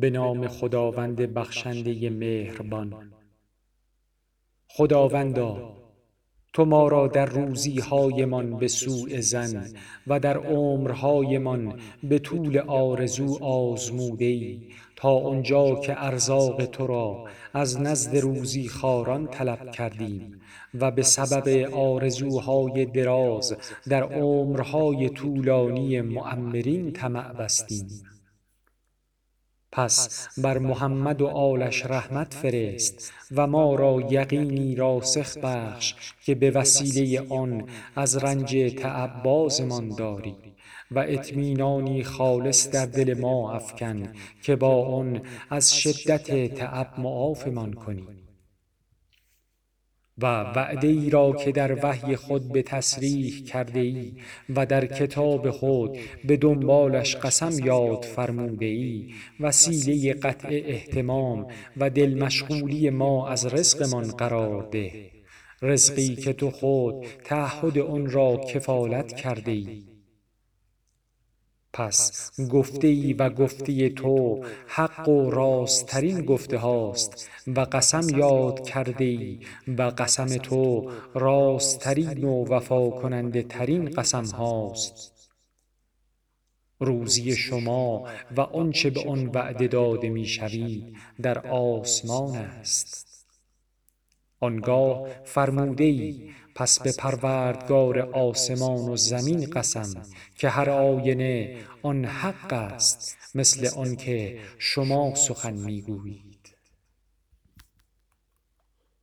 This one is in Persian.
به نام خداوند بخشنده مهربان. خداوندا تو ما را در روزی هایمان به سوء ظن و در عمرهایمان به طول آرزو آزموده ای تا آنجا که ارزاق تو را از نزد روزی خواران طلب کردیم و به سبب آرزوهای دراز در عمرهای طولانی مؤمرین طمع بستیم. پس بر محمد و آلش رحمت فرست و ما را یقینی راسخ بخش که به وسیله آن از رنج تعب بازمان داری و اطمینانی خالص در دل ما افکن که با آن از شدت تعب معافمان کنی. و وعده ای را که در وحی خود به تصریح کرده ای و در کتاب خود به دنبالش قسم یاد فرموده ای وسیله قطع اهتمام و دل مشغولی ما از رزقمان قرار ده. رزقی که تو خود تعهد آن را کفالت کرده ای پس گفته ای و گفته تو حق و راستترین گفته هاست و قسم یاد کرده ای و قسم تو راستترین و وفا کننده ترین قسم هاست. روزی شما و آنچه به آن وعده داده می شوید در آسمان است. آنگاه فرموده ای پس به پروردگار آسمان و زمین قسم که هر آینه آن حق است مثل آن که شما سخن می گویید